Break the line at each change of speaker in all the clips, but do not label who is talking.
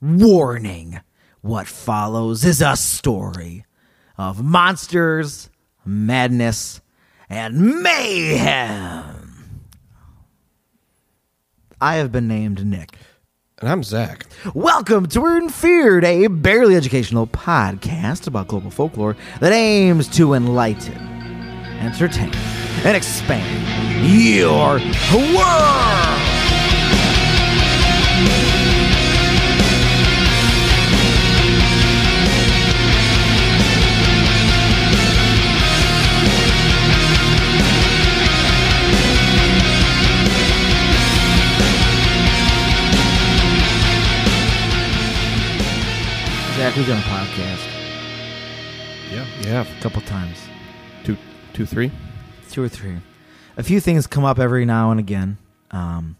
Warning what follows is a story of monsters, madness, and mayhem. I have been named Nick.
And I'm Zach.
Welcome to Weird and Feared, a barely educational podcast about global folklore that aims to enlighten, entertain, and expand your world. We've done a podcast
Yeah, yeah.
a couple times,
two, two, three,
two or three. A few things come up every now and again. Um,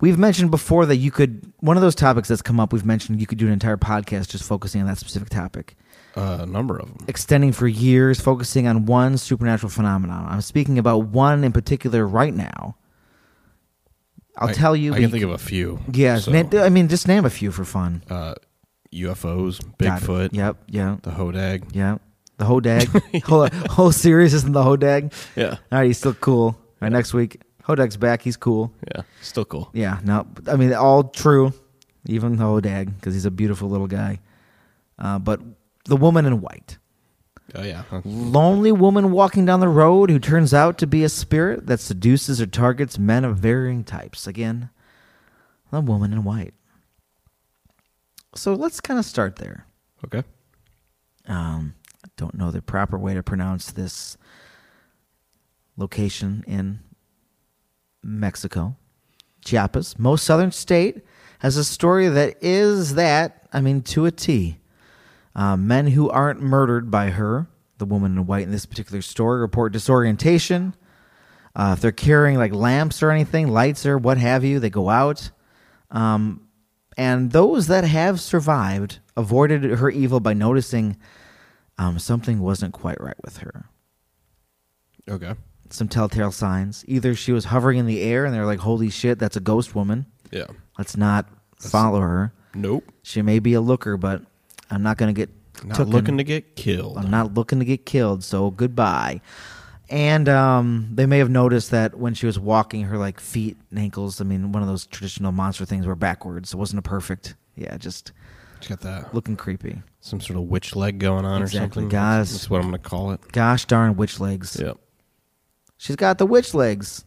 we've mentioned before that you could one of those topics that's come up. We've mentioned you could do an entire podcast just focusing on that specific topic,
Uh, a number of them.
extending for years, focusing on one supernatural phenomenon. I'm speaking about one in particular right now. I'll
I-
tell you.
I can think of a few.
Yeah,
So,
na- I mean, just name a few for fun.
uh, UFOs, Bigfoot,
Yep, yeah,
the Hodag.
yeah. The Hodag. whole, whole series isn't the Hodag.
Yeah,
All right, he's still cool. All right, next week, Hodag's back. He's cool.
yeah. Still cool.
Yeah, no, I mean, all true. Even the Hodag, because he's a beautiful little guy. Uh, but the woman in white.
Oh yeah.
Lonely woman walking down the road who turns out to be a spirit that seduces or targets men of varying types. Again, the woman in white. So let's kind of start there.
Okay.
Um, I don't know the proper way to pronounce this location in Mexico. Chiapas, most southern state, has a story that is that, I mean, to a T. Uh, men who aren't murdered by her, the woman in white in this particular story, report disorientation. Uh, if they're carrying like lamps or anything, lights or what have you, they go out. Um, and those that have survived avoided her evil by noticing um, something wasn't quite right with her.
Okay.
Some telltale signs. Either she was hovering in the air and they're like, holy shit, that's a ghost woman.
Yeah.
Let's not follow her.
Nope.
She may be a looker, but I'm not going to get
Not
tooken.
looking to get killed.
I'm not looking to get killed, so goodbye. And um, they may have noticed that when she was walking, her like feet and ankles. I mean, one of those traditional monster things were backwards. It wasn't a perfect. Yeah, just
got that
looking creepy.
some sort of witch leg going on
Exactly,
or something.
guys.
That's what I'm gonna call it.
Gosh darn witch legs.
Yep.
She's got the witch legs.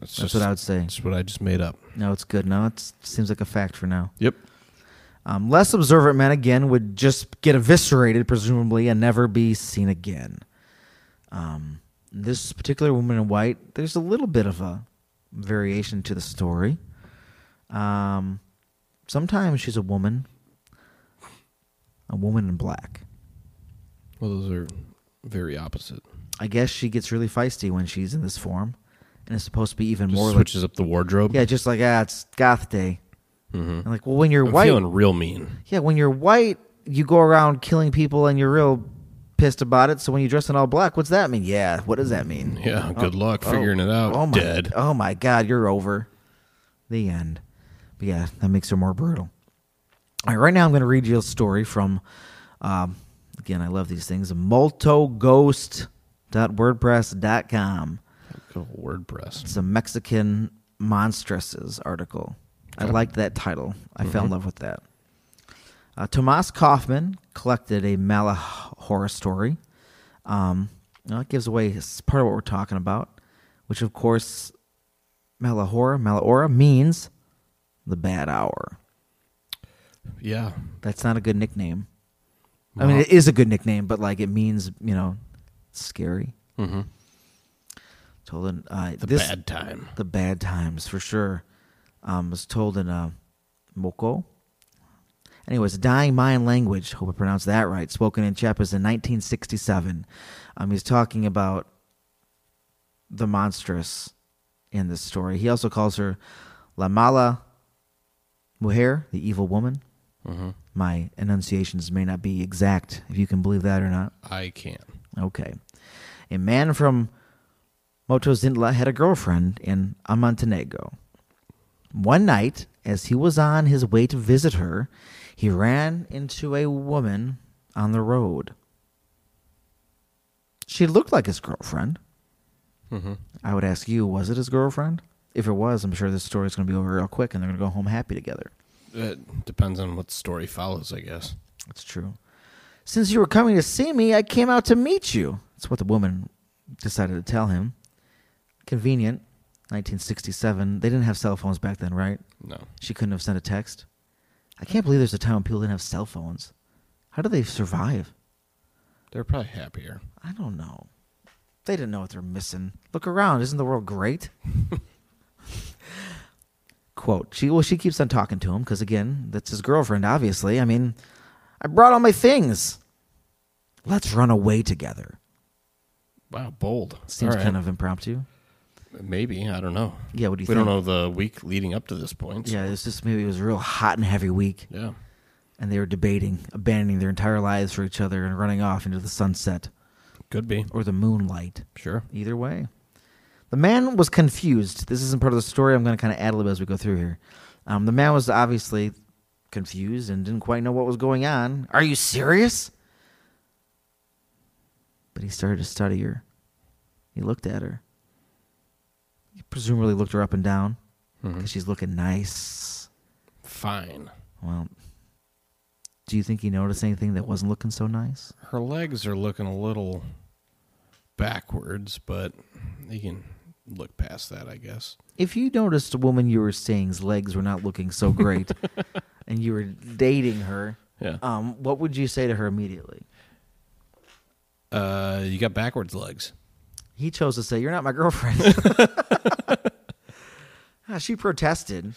That's,
That's
just,
what I would say.
That's what I just made up.
No, it's good. No, it seems like a fact for now.
Yep.
Um, less observant men again would just get eviscerated, presumably, and never be seen again. Um, this particular woman in white, there's a little bit of a variation to the story. Um, sometimes she's a woman, a woman in black.
Well, those are very opposite.
I guess she gets really feisty when she's in this form, and it's supposed to be even
Just
more like
switches up the wardrobe.
yeah, just like ah, it's goth day.
Mm-hmm.
And like, well, when you're
I'm
white,
feeling real mean.
Yeah, when you're white, you go around killing people and you're real pissed about it. So when you dress in all black, what's that mean? Yeah, what does that mean?
Yeah. Good
Oh,
luck
oh,
figuring it out.
Oh my,
Dead.
Oh my God, you're over. The end. But yeah, that makes her more brutal. All right, right now I'm going to read you a story from, um, again, I love these things, multoghost.wordpress.com.
WordPress.
It's a Mexican monstresses article. I liked that title. I fell in love with that. Uh, Tomas Kaufman collected a Mala horror story. Um, well, it gives away part of what we're talking about, which of course, Malahora, Malahora means the bad hour.
Yeah.
That's not a good nickname. I mean, it is a good nickname, but like it means you know, scary.
Mm-hmm.
Told uh,
The
this,
bad time.
the bad times for sure. Um, was told in uh, Mocho. Anyways, dying Mayan language. Hope I pronounced that right. Spoken in Chiapas in 1967. Um, he's talking about the monstrous in this story. He also calls her La Mala Mujer, the evil woman.
Mm-hmm.
My enunciations may not be exact, if you can believe that or not.
I can.
Okay. A man from Motozintla had a girlfriend in Amontenegro. One night, as he was on his way to visit her, he ran into a woman on the road. She looked like his girlfriend.
Mm-hmm.
I would ask you, was it his girlfriend? If it was, I'm sure this story's going to be over real quick and they're going to go home happy together.
It depends on what story follows, I guess.
That's true. Since you were coming to see me, I came out to meet you. That's what the woman decided to tell him. Convenient. 1967. They didn't have cell phones back then, right?
No.
She couldn't have sent a text. I can't believe there's a time when people didn't have cell phones. How do they survive?
They're probably happier.
I don't know. They didn't know what they're missing. Look around. Isn't the world great? Quote. She well, she keeps on talking to him because again, that's his girlfriend. Obviously, I mean, I brought all my things. Let's run away together.
Wow, bold.
Seems
All right.
kind of impromptu.
Maybe I don't know.
Yeah. What do you
we
think?
don't know the week leading up to this point. so-
Yeah, it's just maybe it was a real hot and heavy week,
Yeah.
and they were debating abandoning their entire lives for each other and running off into the sunset
Could be.
or the moonlight.
Sure.
Either way. The man was confused. This isn't part of the story. I'm going to kind of ad lib as we go through here. Um, the man was obviously confused and didn't quite know what was going on. Are you serious? But he started to study her. He looked at her. He presumably looked her up and down because she's looking nice.
Fine.
Well, do you think he noticed anything that wasn't looking so nice?
Her legs are looking a little backwards, but you can look past that, I guess.
If you noticed a woman you were seeing's legs were not looking so great and you were dating her,
Yeah.
um, what would you say to her immediately?
Uh, you got backwards legs.
He chose to say, You're not my girlfriend. Ah, she protested.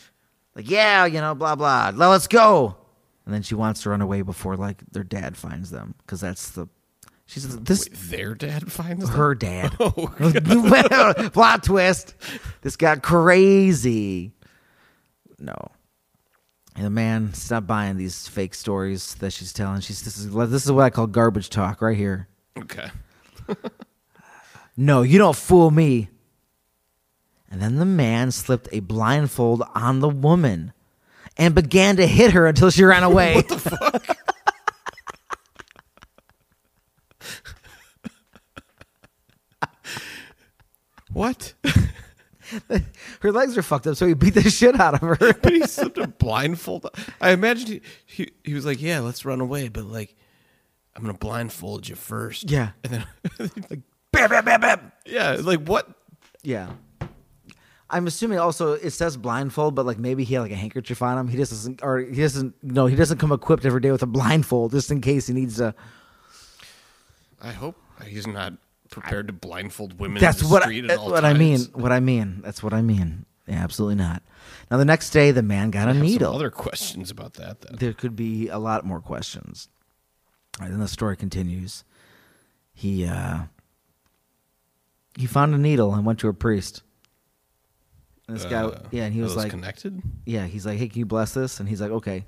Like, yeah, you know, blah, blah. Let's go. And then she wants to run away before, like, their dad finds them. Because that's the. She's this.
Wait, their dad finds them?
her dad.
Oh,
Plot twist. This got crazy. No. And the man stop buying these fake stories that she's telling. She's this is this is what I call garbage talk right here.
okay.
No, you don't fool me. And then the man slipped a blindfold on the woman and began to hit her until she ran away. what the fuck?
What?
her legs are fucked up, so he beat the shit out of her.
but he slipped a blindfold. I imagine he, he he was like, "Yeah, let's run away," but like, I'm gonna blindfold you first.
Yeah.
and then
like, bam, bam, bam, bam.
yeah, like what?
Yeah. I'm assuming also it says blindfold, but like maybe he had like a handkerchief on him. He just doesn't, or he doesn't. No, he doesn't come equipped every day with a blindfold just in case he needs to.
I hope he's not prepared to blindfold women.
That's
in the
what
street
I,
at all
what I mean. What I mean. That's what I mean. Yeah, absolutely not. Now the next day, the man got
I
a
have some
needle.
other questions about that. Then.
there could be a lot more questions. All right, then the story continues. He uh he found a needle and went to a priest. And this guy,
Uh,
yeah, and he
are
was
those
like,
connected.
yeah, he's like, hey, can you bless this? And he's like, okay.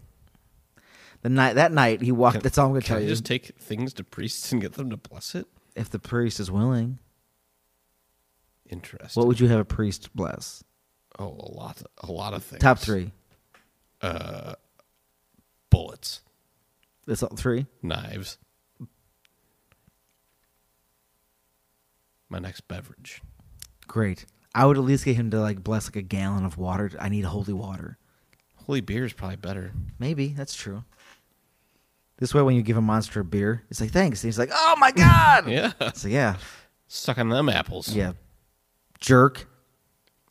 The night that night he walked. That's all I'm gonna
Can
tell
I
you.
just take things to priests and get them to bless it?
if the priest is willing,
Interesting.
what would you have a priest bless?
oh, a lot, a lot of things.
Top three.
Uh, bullets,
That's all three.
knives. My next beverage.
Great. I would at least get him to like bless like a gallon of water. I need holy water.
Holy beer is probably better.
Maybe that's true. This way, when you give a monster a beer, it's like thanks. And he's like, "Oh my god!"
Yeah.
So yeah,
Suck on them apples.
yeah, jerk.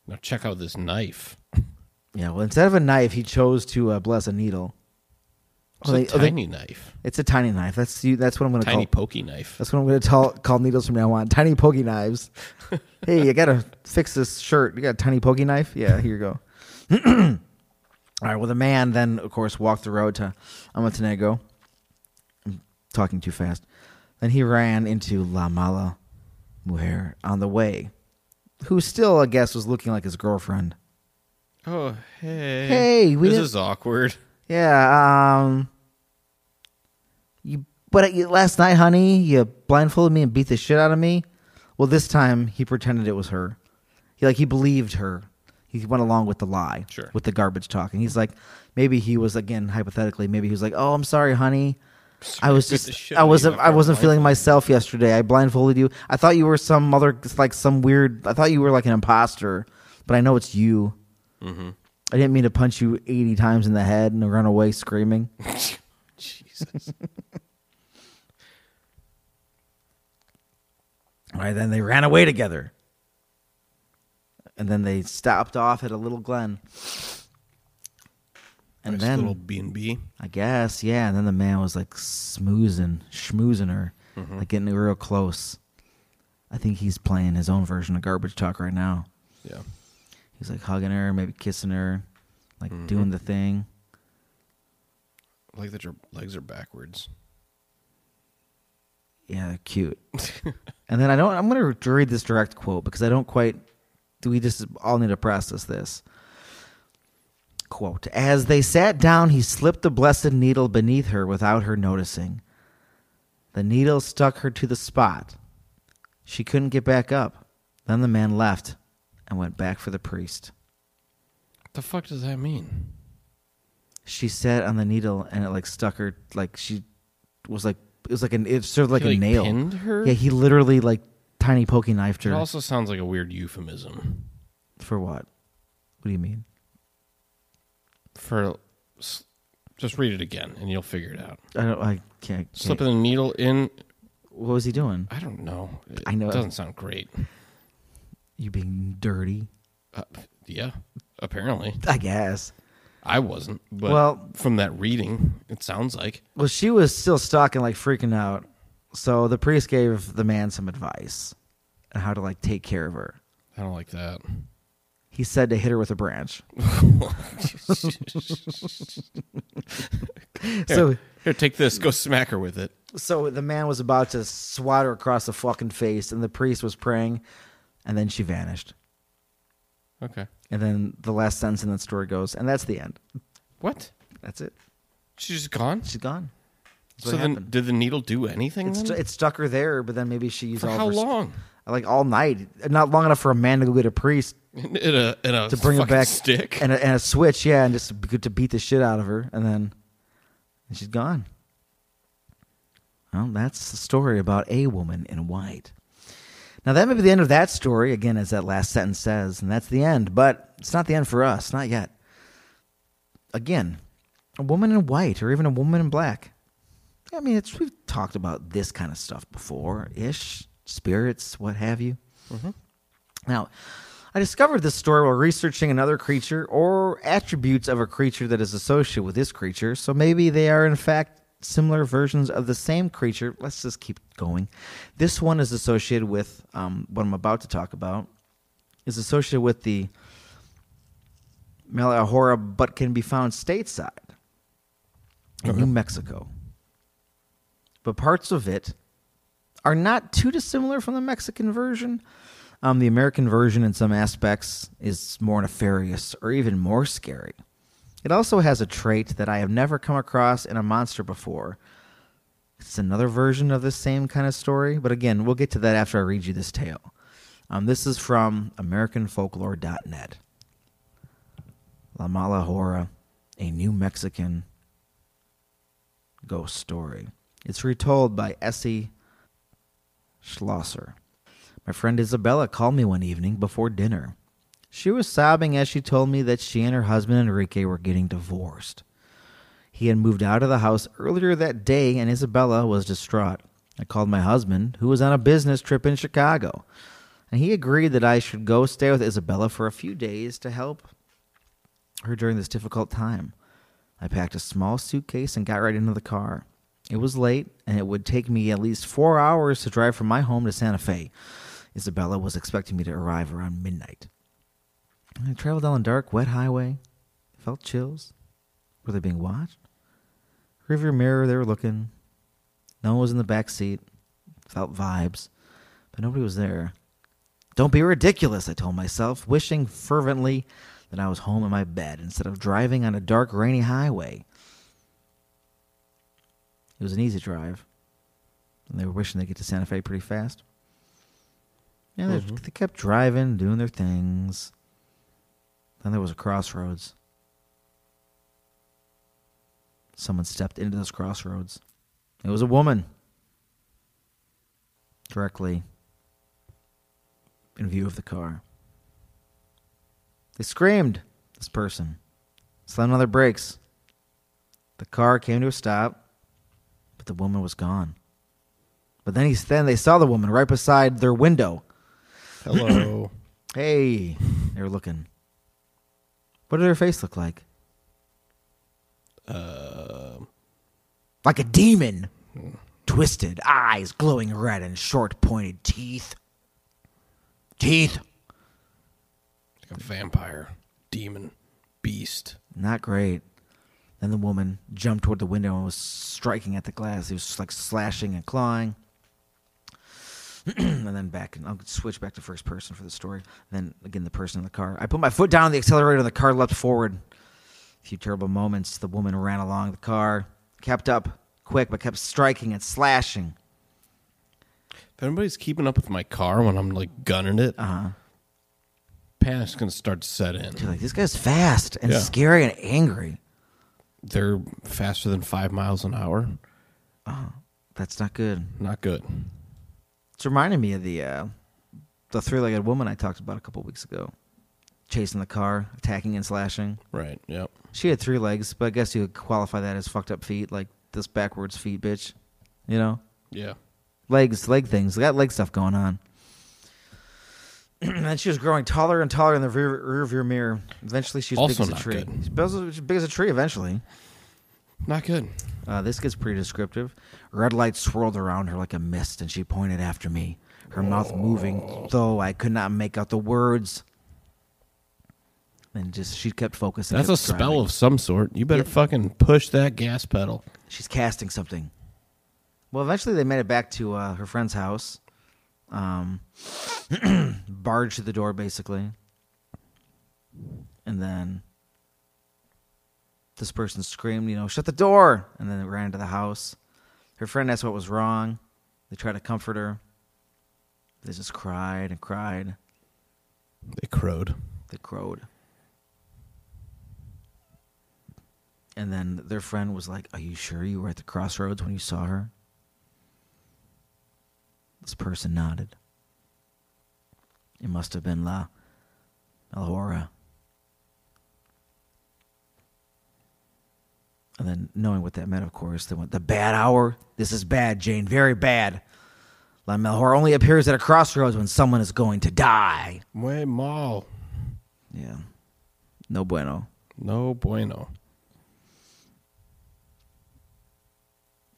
Now check out this knife.
Yeah. Well, instead of a knife, he chose to uh, bless a needle.
It's
Oh,
a
they- oh, they-
tiny knife.
It's a tiny knife. That's you. That's what I'm going to
Tiny
call.
pokey knife.
That's what I'm going to call call needles from now on. Tiny pokey knives. hey, you got to fix this shirt. You got a tiny pokey knife? Yeah, here you go. All right. Well, the man then, of course, walked the road to Montenegro. I'm talking too fast. Then he ran into La Mala Mujer on the way, who still, I guess, was looking like his girlfriend.
Oh, hey.
Hey, we
this is awkward.
Yeah. Um. You. But you, last night, honey, you blindfolded me and beat the shit out of me. Well, this time he pretended it was her. He like he believed her. He went along with the lie,
Sure.
with the garbage talk, and he's like, maybe he was again hypothetically, maybe he was like, "Oh, I'm sorry, honey. I was just, I
out of you
wasn't, I wasn't feeling myself yesterday. I blindfolded you. I thought you were some other, like some weird. I thought you were like an imposter, but I know it's you.
Mm-hmm.
I didn't mean to punch you 80 times in the head and run away screaming.
Jesus.
All right, then they ran away together. And then they stopped off at a little glen. And
Nice
then,
little B and B.
I guess, yeah. And then the man was like smoozing, schmoozing her,
Mm-hmm.
like getting real close. I think he's playing his own version of garbage talk right now.
Yeah.
He's like hugging her, maybe kissing her, like
Mm-hmm.
doing the thing.
I like that your legs are backwards.
Yeah, they're cute. and then I don't. I'm going to read this direct quote because I don't quite. Do we just all need to process this? Quote: As they sat down, he slipped the blessed needle beneath her without her noticing. The needle stuck her to the spot. She couldn't get back up. Then the man left and went back for the priest.
What the fuck does that mean?
She sat on the needle and it like stuck her like she was like it was like an sort of like
He,
a nail.
pinned her.
Yeah, he literally like tiny poking knifed her.
It also sounds like a weird euphemism
For what? What do you mean?
for. Just read it again, and you'll figure it out.
I don't. I can't. can't.
Slipping a needle in.
What was he doing?
I don't know. It
I know.
It doesn't sound great.
You being dirty?
Uh, yeah, apparently
I guess.
I wasn't. But
Well-
from that reading, it sounds like
Well, she was still stalking, like freaking out. So the priest gave the man some advice on how to like take care of her.
I don't like that.
He said to hit her with a branch. so,
Here, take this. Go smack her with it.
so the man was about to swat her across the fucking face, and the priest was praying, and then she vanished.
Okay.
And then the last sentence in that story goes, and that's the end.
What?
That's it.
She's just gone.
She's gone. That's
So then,
happened.
did the needle do anything?
It,
then?
stu- it stuck her there, but then maybe she used
For
all
how
her,
long?
like all night, not long enough for a man to go get a priest
In a in a
to bring her back
stick.
and a, and a switch, yeah, and just to, to beat the shit out of her, and then and she's gone. Well, that's the story about a woman in white. Now that may be the end of that story, again, as that last sentence says, and that's the end. But it's not the end for us, not yet. Again, a woman in white, or even a woman in black. I mean, it's we've talked about this kind of stuff before, ish, spirits, what have you. Mm-hmm. Now, I discovered this story while researching another creature or attributes of a creature that is associated with this creature. So maybe they are, in fact, similar versions of the same creature. Let's just keep going. This one is associated with um, what I'm about to talk about, is associated with the Malahora, but can be found stateside in New Mexico. But parts of it are not too dissimilar from the Mexican version. Um, the American version, in some aspects, is more nefarious or even more scary. It also has a trait that I have never come across in a monster before. It's another version of the same kind of story, but again, we'll get to that after I read you this tale. Um, this is from AmericanFolklore.net. La Malahora, a New Mexican ghost story. It's retold by Essie Schlosser. My friend Isabella called me one evening before dinner. She was sobbing as she told me that she and her husband Enrique were getting divorced. He had moved out of the house earlier that day, and Isabella was distraught. I called my husband, who was on a business trip in Chicago, and he agreed that I should go stay with Isabella for a few days to help her during this difficult time. I packed a small suitcase and got right into the car. It was late, and it would take me at least four hours to drive from my home to Santa Fe. Isabella was expecting me to arrive around midnight. I traveled down a dark, wet highway. Felt chills. Were they being watched? Rearview mirror, they were looking. No one was in the back seat. Felt vibes, but nobody was there. Don't be ridiculous, I told myself, wishing fervently that I was home in my bed instead of driving on a dark, rainy highway. It was an easy drive, and they were wishing they'd get to Santa Fe pretty fast. Yeah, they, mm-hmm. they kept driving, doing their things. Then there was a crossroads. Someone stepped into those crossroads. It was a woman. Directly in view of the car. They screamed, this person. Slammed on their brakes. The car came to a stop, but the woman was gone. But then he then they saw the woman right beside their window.
Hello.
Hey, they were looking. What did her face look like?
uh,
Like a demon. Twisted eyes, glowing red, and short pointed teeth. Teeth.
like a vampire, demon, beast.
Not great. Then the woman jumped toward the window and was striking at the glass. He was like slashing and clawing. and then back, and I'll switch back to first person for the story. then again, the person in the car. I put my foot down on the accelerator, and the car leapt forward. A few terrible moments. The woman ran along the car, kept up quick, but kept striking and slashing.
If anybody's keeping up with my car when I'm like gunning it,
Uh huh.
panic's gonna start to set in.
Like, this guy's fast and
Yeah.
scary and angry.
They're faster than five miles an hour.
Oh that's not good.
Not good.
It's reminding me of the uh, the three legged woman I talked about a couple weeks ago, chasing the car, attacking and slashing.
Right. Yep.
She had three legs, but I guess you would qualify that as fucked up feet, like this backwards feet, bitch. You know,
Yeah.
legs, leg things. They got leg stuff going on. and she was growing taller and taller in the rear, rear view mirror. Eventually,
she's
big as a tree.
good.
She's as, she's big as a tree. Eventually,
Not good.
uh, this gets pretty descriptive. Red light swirled around her like a mist, and she pointed after me, her mouth moving, though I could not make out the words. And just she kept focusing.
That's a
kept
spell of some sort. You better
Yeah.
fucking push that gas pedal.
She's casting something. Well, eventually they made it back to uh, her friend's house. Um, barged to the door, basically. And then this person screamed, you know, shut the door! And then they ran into the house. Her friend asked what was wrong. They tried to comfort her. They just cried and cried.
They crowed.
They crowed. And then their friend was like, Are you sure you were at the crossroads when you saw her? This person nodded. It must have been La Melhora. And then, knowing what that meant, of course, they went, The bad hour? This is bad, Jane. Very bad. La Melhora only appears at a crossroads when someone is going to die.
Muy mal.
Yeah. No bueno.
No bueno.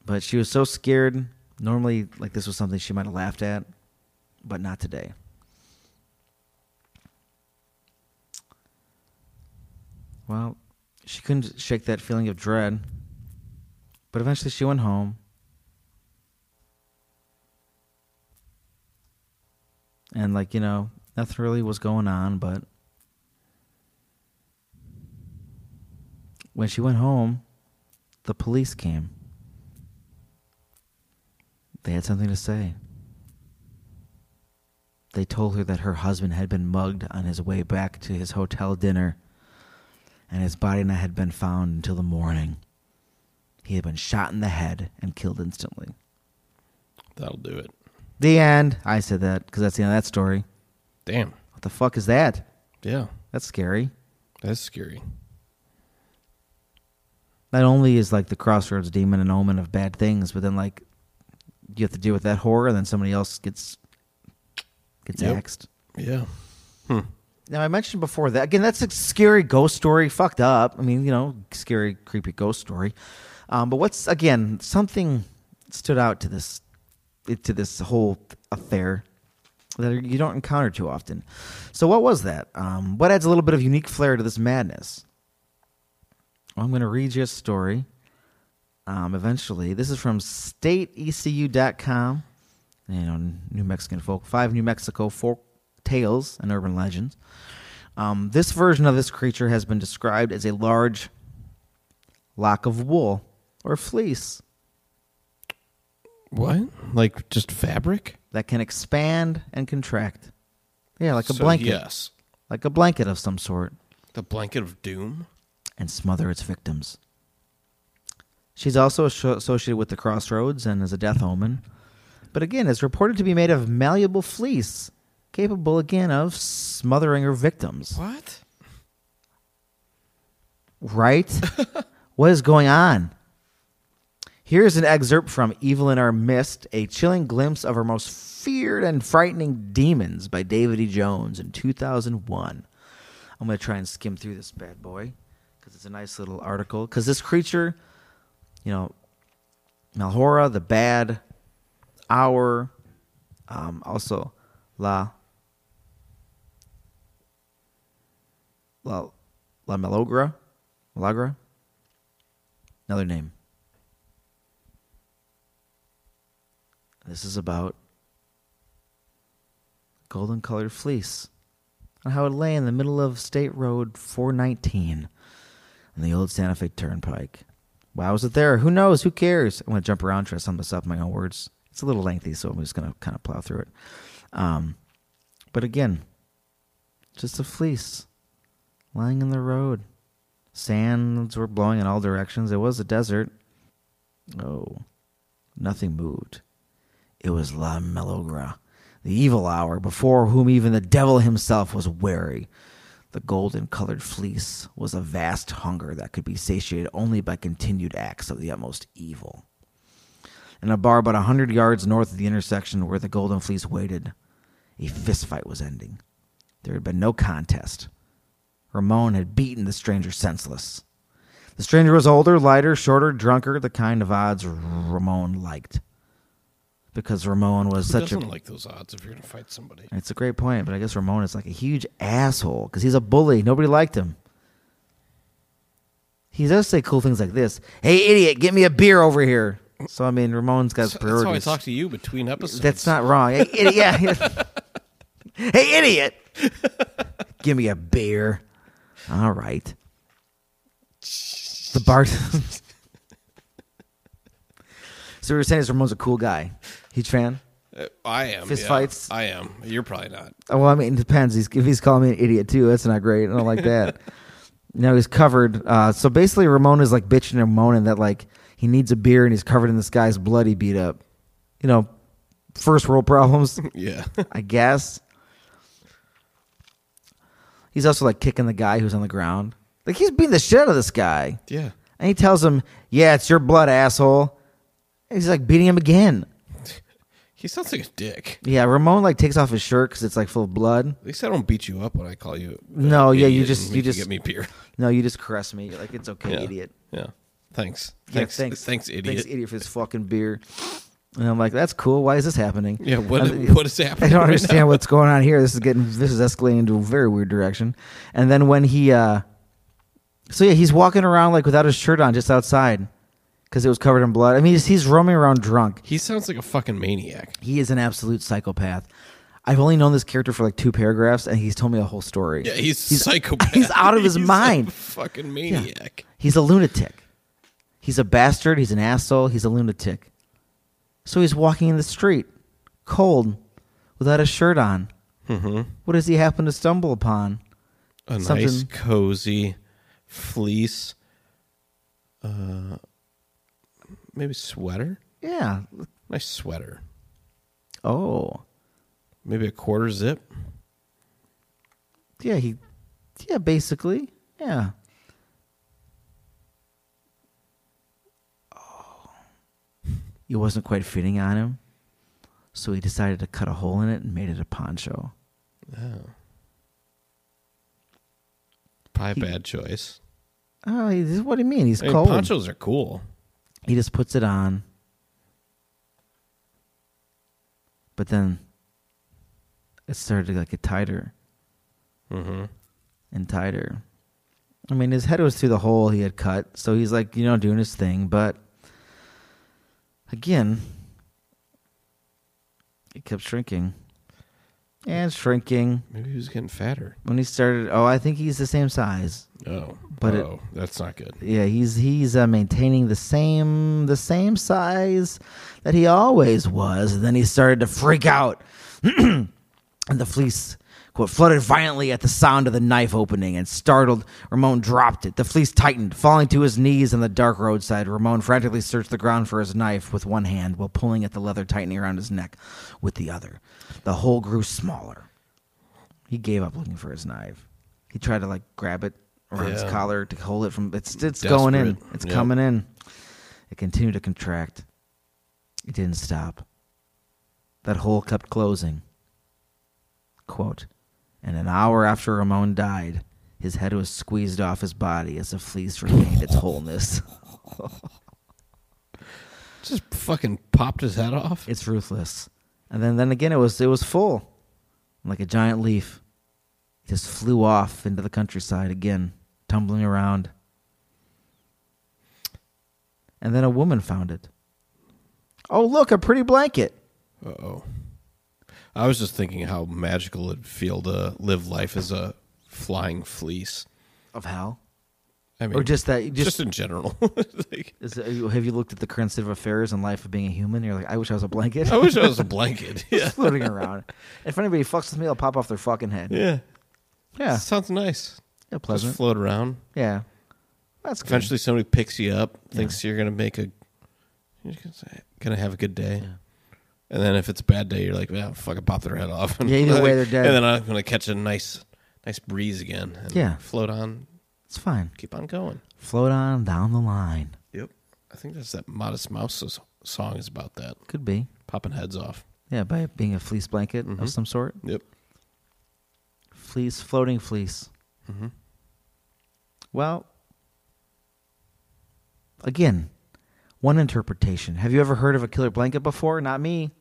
But she was so scared. Normally, like this was something she might have laughed at, but not today. Well, she couldn't shake that feeling of dread. But eventually she went home. And, like, you know, nothing really was going on, but when she went home, the police came. They had something to say. They told her that her husband had been mugged on his way back to his hotel dinner, and his body not had been found until the morning. He had been shot in the head and killed instantly.
That'll do it.
The end. I said that because that's the end of that story.
Damn.
What the fuck is that?
Yeah.
That's scary.
That's scary.
Not only is like the crossroads demon an omen of bad things, but then like you have to deal with that horror, and then somebody else gets gets
Yep.
axed.
Yeah. Hmm.
Now I mentioned before that again. That's a scary ghost story. Fucked up. I mean, you know, scary, creepy ghost story. Um, but what's again something stood out to this to this whole affair that you don't encounter too often. So what was that? Um, what adds a little bit of unique flair to this madness? Well, I'm going to read you a story. Um, eventually, this is from StateECU.com. You know, New Mexican folk, five New Mexico folk tales and urban legends. Um, this version of this creature has been described as a large lock of wool or fleece
What? Like just fabric?
that can expand and contract. Yeah, like a
So,
blanket,
Yes.
like a blanket of some sort.
The blanket of doom.
and smother its victims. She's also asso- associated with the crossroads and is a death omen. But again, is reported to be made of malleable fleece, capable again of smothering her victims.
What?
Right? what is going on? Here's an excerpt from Evil in Our Midst, a chilling glimpse of our most feared and frightening demons by David E. Jones in 2001. I'm going to try and skim through this bad boy because it's a nice little article. Because this creature, you know, Malhora, the bad hour, um, also La La La Malogra, Malagra, another name. This is about golden colored fleece and how it lay in the middle of State Road 419 on the old Santa Fe Turnpike. Why was it there? Who knows? Who cares? I'm going to jump around, try to sum this up in my own words. It's a little lengthy, so I'm just going to kind of plow through it. Um, but again, just a fleece lying in the road. Sands were blowing in all directions. It was a desert. Oh, nothing moved. It was La Melogra, the evil hour, before whom even the devil himself was wary. The golden colored fleece was a vast hunger that could be satiated only by continued acts of the utmost evil. In a bar about a hundred yards north of the intersection where the golden fleece waited, a fistfight was ending. There had been no contest. Ramon had beaten the stranger senseless. The stranger was older, lighter, shorter, drunker, the kind of odds Ramon liked. Because Ramon was
Who
such a
doesn't like those odds if you're gonna fight somebody?
it's a great point, but I guess Ramon is like a huge asshole because he's a bully. Nobody liked him. He does say cool things like this. Hey, idiot, get me a beer over here. So I mean, Ramon's got
That's how I talk to you between episodes.
That's not wrong. Hey, idiot, yeah. hey, idiot, give me a beer. All right. The bar. so we were saying is Ramon's a cool guy. Huge fan.
Uh, I am.
Fist
yeah.
fights?
I am. You're probably not.
Oh, well, I mean, it depends. He's, if he's calling me an idiot too, that's not great. I don't like that. now he's covered. Uh, so basically, Ramon is like bitching and moaning that like he needs a beer and he's covered in this guy's blood he beat up. You know, first world problems,
Yeah.
I guess. He's also like kicking the guy who's on the ground. Like he's beating the shit out of this guy.
yeah.
And he tells him, Yeah, it's your blood, asshole. And he's like beating him again.
He sounds like a dick.
Yeah, Ramon like takes off his shirt because it's like full of blood.
At least I don't beat you up when I call you.
No, yeah, you just- you just-
get me beer.
No, you just caress me. You're like, it's okay,
Yeah.
idiot.
Yeah. Thanks.
Yeah,
Thanks.
thanks,
Thanks, idiot.
Thanks, idiot, for this fucking beer. And I'm like, that's cool. Why is this happening?
Yeah. What?
I'm-
what is
I don't
right
understand
now?
what's going on here. This is getting this is escalating into a very weird direction. And then when he, uh so yeah, he's walking around like without his shirt on, just outside, because it was covered in blood. I mean, he's, he's roaming around drunk.
He sounds like a fucking maniac.
He is an absolute psychopath. I've only known this character for like two paragraphs, and he's told me a whole story.
Yeah, he's,
He's-
psychopath.
he's out of his
He's a
mind.
fucking maniac.
He's a lunatic. He's a bastard. He's an asshole. He's a lunatic. So he's walking in the street, cold, without a shirt on.
Mm-hmm.
What does he happen to stumble upon?
A nice, cozy fleece. Uh, maybe sweater.
Yeah.
Nice sweater.
Oh.
Maybe a quarter zip.
Yeah, he Yeah, basically. Yeah. It wasn't quite fitting on him. So he decided to cut a hole in it and made it a poncho.
Oh. Probably
He-
a bad choice.
Oh, he- what do you mean? He's
I mean,
cold.
ponchos are cool.
He just puts it on. But then it started to like get tighter
Mm-hmm.
and tighter. I mean, his head was through the hole he had cut, so he's like, you know, doing his thing. But again, it kept shrinking and shrinking.
Maybe he was getting fatter.
When he started, oh, I think he's the same size.
Oh,
But it-
oh, that's not good.
Yeah, he's he's uh, maintaining the same the same size that he always was. And then he started to freak out, and the fleece quote, flooded violently at the sound of the knife opening, and startled, Ramon dropped it. The fleece tightened, falling to his knees on the dark roadside. Ramon frantically searched the ground for his knife with one hand while pulling at the leather tightening around his neck with the other. The hole grew smaller. He gave up looking for his knife. He tried to like grab it around his collar to hold it from it's it's going in. It's
Yep.
coming in. It continued to contract. It didn't stop. That hole kept closing. Quote, and an hour after Ramon died, his head was squeezed off his body as the fleece regained its wholeness.
Just fucking popped his head off.
It's ruthless. And then, then again, it was it was full, like a giant leaf. It just flew off into the countryside again, tumbling around. And then a woman found it. Oh, look, a pretty blanket.
Uh oh. I was just thinking how magical it'd feel to live life as a flying fleece.
Of hell.
I mean,
Or just that,
just,
just,
in general. like,
is have you looked at the current state of affairs and life of being a human? You're like, I wish I was a blanket.
I wish I was a blanket. Yeah.
Just floating around. If anybody fucks with me, I'll pop off their fucking head.
Yeah.
Yeah,
Sounds nice.
yeah,
Just
pleasant.
float around.
Yeah, that's good.
Eventually, somebody picks you up, thinks you're gonna make a, you're gonna, gonna have a good day, and then if it's a bad day, you're like, yeah, fucking pop their head off.
Yeah, either way, they're dead.
And then I'm gonna catch a nice, nice breeze again. And
Yeah.
float on,
It's fine.
keep on going.
Float on down the line.
Yep. I think that's that Modest Mouse song is about that,
Could be.
popping heads off.
Yeah, by being a fleece blanket of some sort.
Yep.
Fleece, floating fleece.
Mhm.
Well, again, one interpretation. Have you ever heard of a killer blanket before? Not me.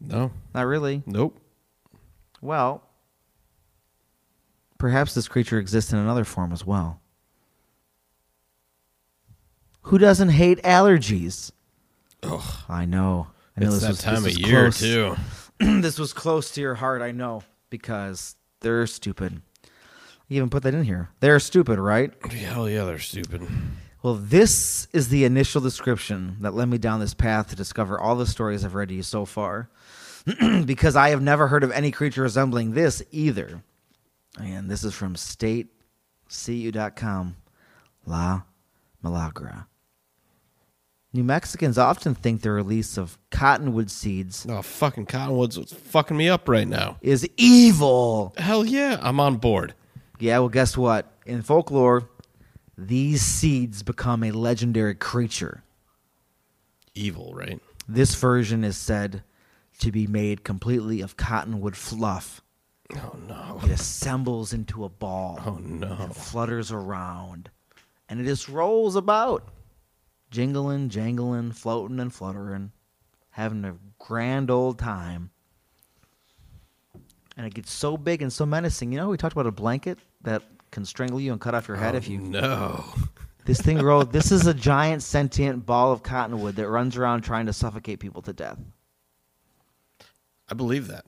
No.
Not really.
Nope.
Well, perhaps this creature exists in another form as well. Who doesn't hate allergies?
Ugh.
I know. I know
It's
this
that
was,
time
this
of year
close.
too.
this was close to your heart, I know, because they're stupid. You even put that in here. They're stupid, right?
Hell yeah, they're stupid.
Well, this is the initial description that led me down this path to discover all the stories I've read to you so far. because I have never heard of any creature resembling this either. And this is from statecu.com. La Malagra. New Mexicans often think the release of cottonwood seeds
Oh, fucking Cottonwoods what's fucking me up right now.
is evil.
Hell yeah, I'm on board.
Yeah, well, guess what? In folklore, these seeds become a legendary creature.
Evil, right?
This version is said to be made completely of cottonwood fluff.
Oh no.
It assembles into a ball
Oh no.
and flutters around, and it just rolls about, jingling, jangling, floating, and fluttering, having a grand old time. And it gets so big and so menacing. You know, we talked about a blanket that can strangle you and cut off your head
Oh,
if you oh,
No.
this thing grows. this is a giant sentient ball of cottonwood that runs around trying to suffocate people to death.
I believe that.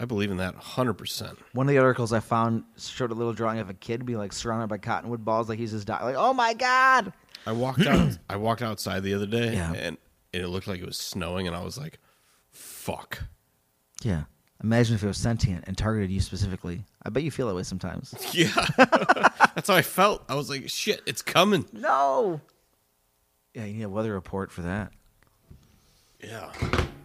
I believe in that 100%.
One of the articles I found showed a little drawing of a kid being like surrounded by cottonwood balls, like he's just dying. Like, oh my god!
I walked out I walked outside the other day
Yeah.
and, and it looked like it was snowing and I was like, fuck.
Yeah. Imagine if it was sentient and targeted you specifically. I bet you feel that way sometimes.
Yeah. That's how I felt. I was like, shit, it's coming.
No. Yeah, you need a weather report for that.
Yeah.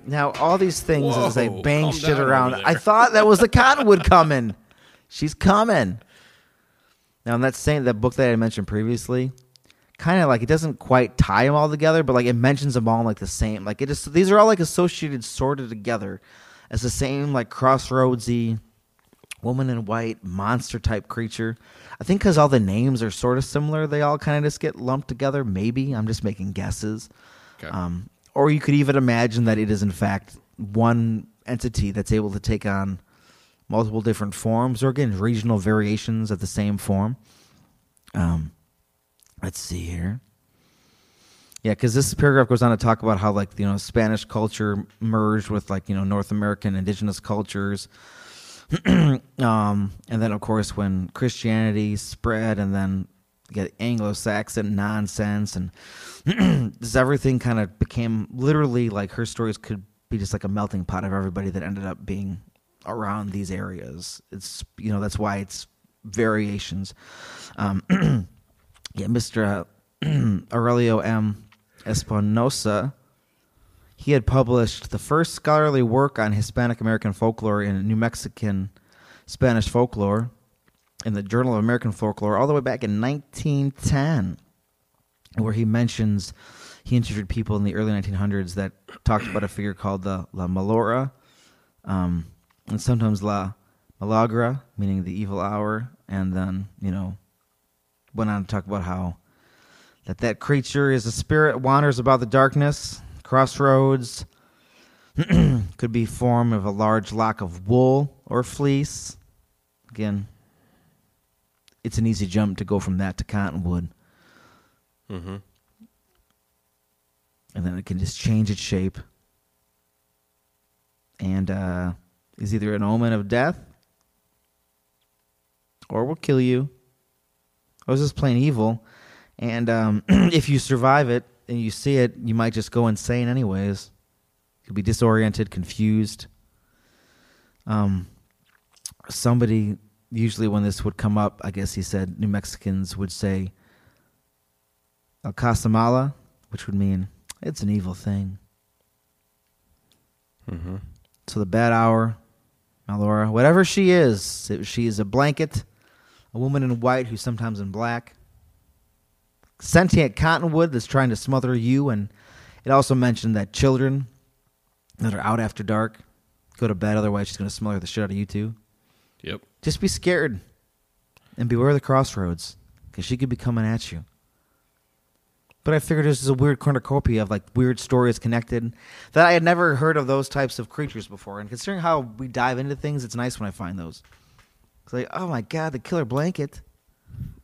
Now, all these things as they bang shit around. I thought that was the cottonwood coming. She's coming. Now, in that same that book that I mentioned previously, kind of like it doesn't quite tie them all together, but like it mentions them all in like the same. Like it just these are all like associated, sorted together as the same like crossroadsy woman in white monster type creature. I think because all the names are sort of similar, they all kind of just get lumped together. Maybe I'm just making guesses.
Okay.
Um, or you could even imagine that it is in fact one entity that's able to take on multiple different forms, or again regional variations of the same form. Um, let's see here. Yeah, because this paragraph goes on to talk about how like you know Spanish culture merged with like you know North American indigenous cultures, um, and then of course when Christianity spread, and then get Anglo-Saxon nonsense, and this everything kind of became literally like her stories could be just like a melting pot of everybody that ended up being around these areas. It's you know that's why it's variations. Um, yeah, Mr. Aurelio M. Espinosa, he had published the first scholarly work on Hispanic American folklore in New Mexican Spanish folklore in the Journal of American Folklore all the way back in 1910, where he mentions he interviewed people in the early 1900s that talked about a figure called the La Malora, um, and sometimes La Malogra, meaning the evil hour, and then you know went on to talk about how that that creature is a spirit wanders about the darkness, crossroads. could be form of a large lock of wool or fleece. Again, it's an easy jump to go from that to cottonwood.
Mm-hmm.
and then it can just change its shape and uh, is either an omen of death or will kill you or is just plain evil and um, if you survive it and you see it you might just go insane anyways. You'll be disoriented confused. Um, somebody usually when this would come up i guess he said new mexicans would say el casamala which would mean it's an evil thing.
Mm-hmm.
so the bad hour, Malora, whatever she is, she is a blanket, a woman in white who's sometimes in black, sentient cottonwood that's trying to smother you, and it also mentioned that children that are out after dark go to bed, otherwise she's going to smother the shit out of you too.
Yep.
Just be scared and beware the crossroads because she could be coming at you. But I figured this is a weird cornucopia of like weird stories connected that I had never heard of those types of creatures before. And considering how we dive into things, it's nice when I find those. It's like, oh my god, the killer blanket.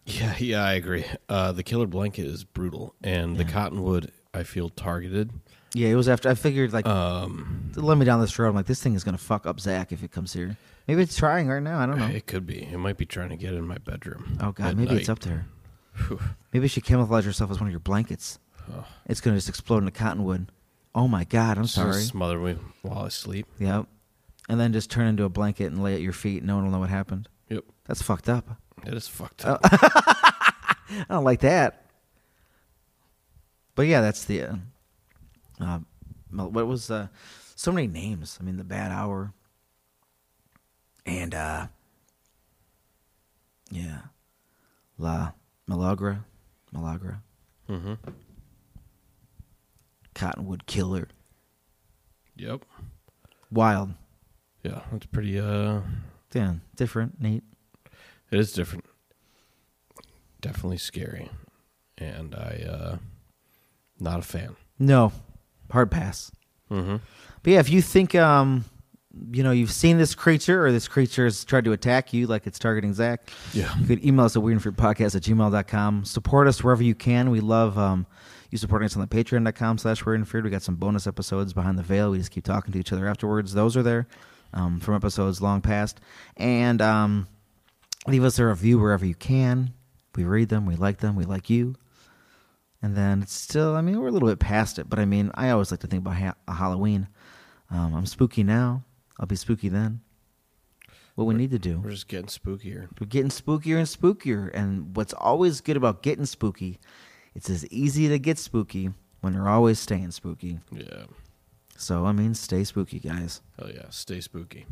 Yeah, yeah, I agree. Uh, the killer blanket is brutal, and the cottonwood I feel targeted.
Yeah, it was after I figured like
Um,
to let me down this road. I'm like, this thing is gonna fuck up Zach if it comes here. Maybe it's trying right now. I don't know.
it could be. It might be trying to get in my bedroom.
Oh god,
at
maybe it's
night.
up there. Maybe she camouflaged herself as one of your blankets. It's gonna just explode into cottonwood. Oh my god, I'm
gonna
sorry.
Smother me while I sleep.
Yep. And then just turn into a blanket and lay at your feet. No one will know what happened.
Yep.
That's fucked up.
It is fucked
Oh.
up.
I don't like that. But yeah, that's the. Uh, uh, what was uh, so many names? I mean, the Bad Hour. And uh, yeah, La Malogra, Malogra,
mm-hmm.
Cottonwood Killer,
Yep.
Wild.
Yeah, it's pretty. Uh,
Yeah, different, neat.
It is different. Definitely scary, and I, uh, not a fan.
No, hard pass.
Mm-hmm.
But yeah, if you think um, you know, you've seen this creature or this creature has tried to attack you like it's targeting Zach,
Yeah.
you could email us at weirdandfearpodcast at gmail.com. Support us wherever you can. We love um, you supporting us on the patreon.com slash weird and feared. We got some bonus episodes behind the veil. We just keep talking to each other afterwards. Those are there um, from episodes long past. And um, leave us a review wherever you can. We read them. We like them. We like you. And then it's still, I mean, we're a little bit past it, but I mean, I always like to think about ha- a Halloween. Um, I'm spooky now. I'll be spooky then. What we need to do.
We're just getting spookier.
We're getting spookier and spookier. And what's always good about getting spooky, it's as easy to get spooky when you're always staying spooky.
Yeah.
So, I mean, stay spooky, guys.
Hell yeah. Stay spooky.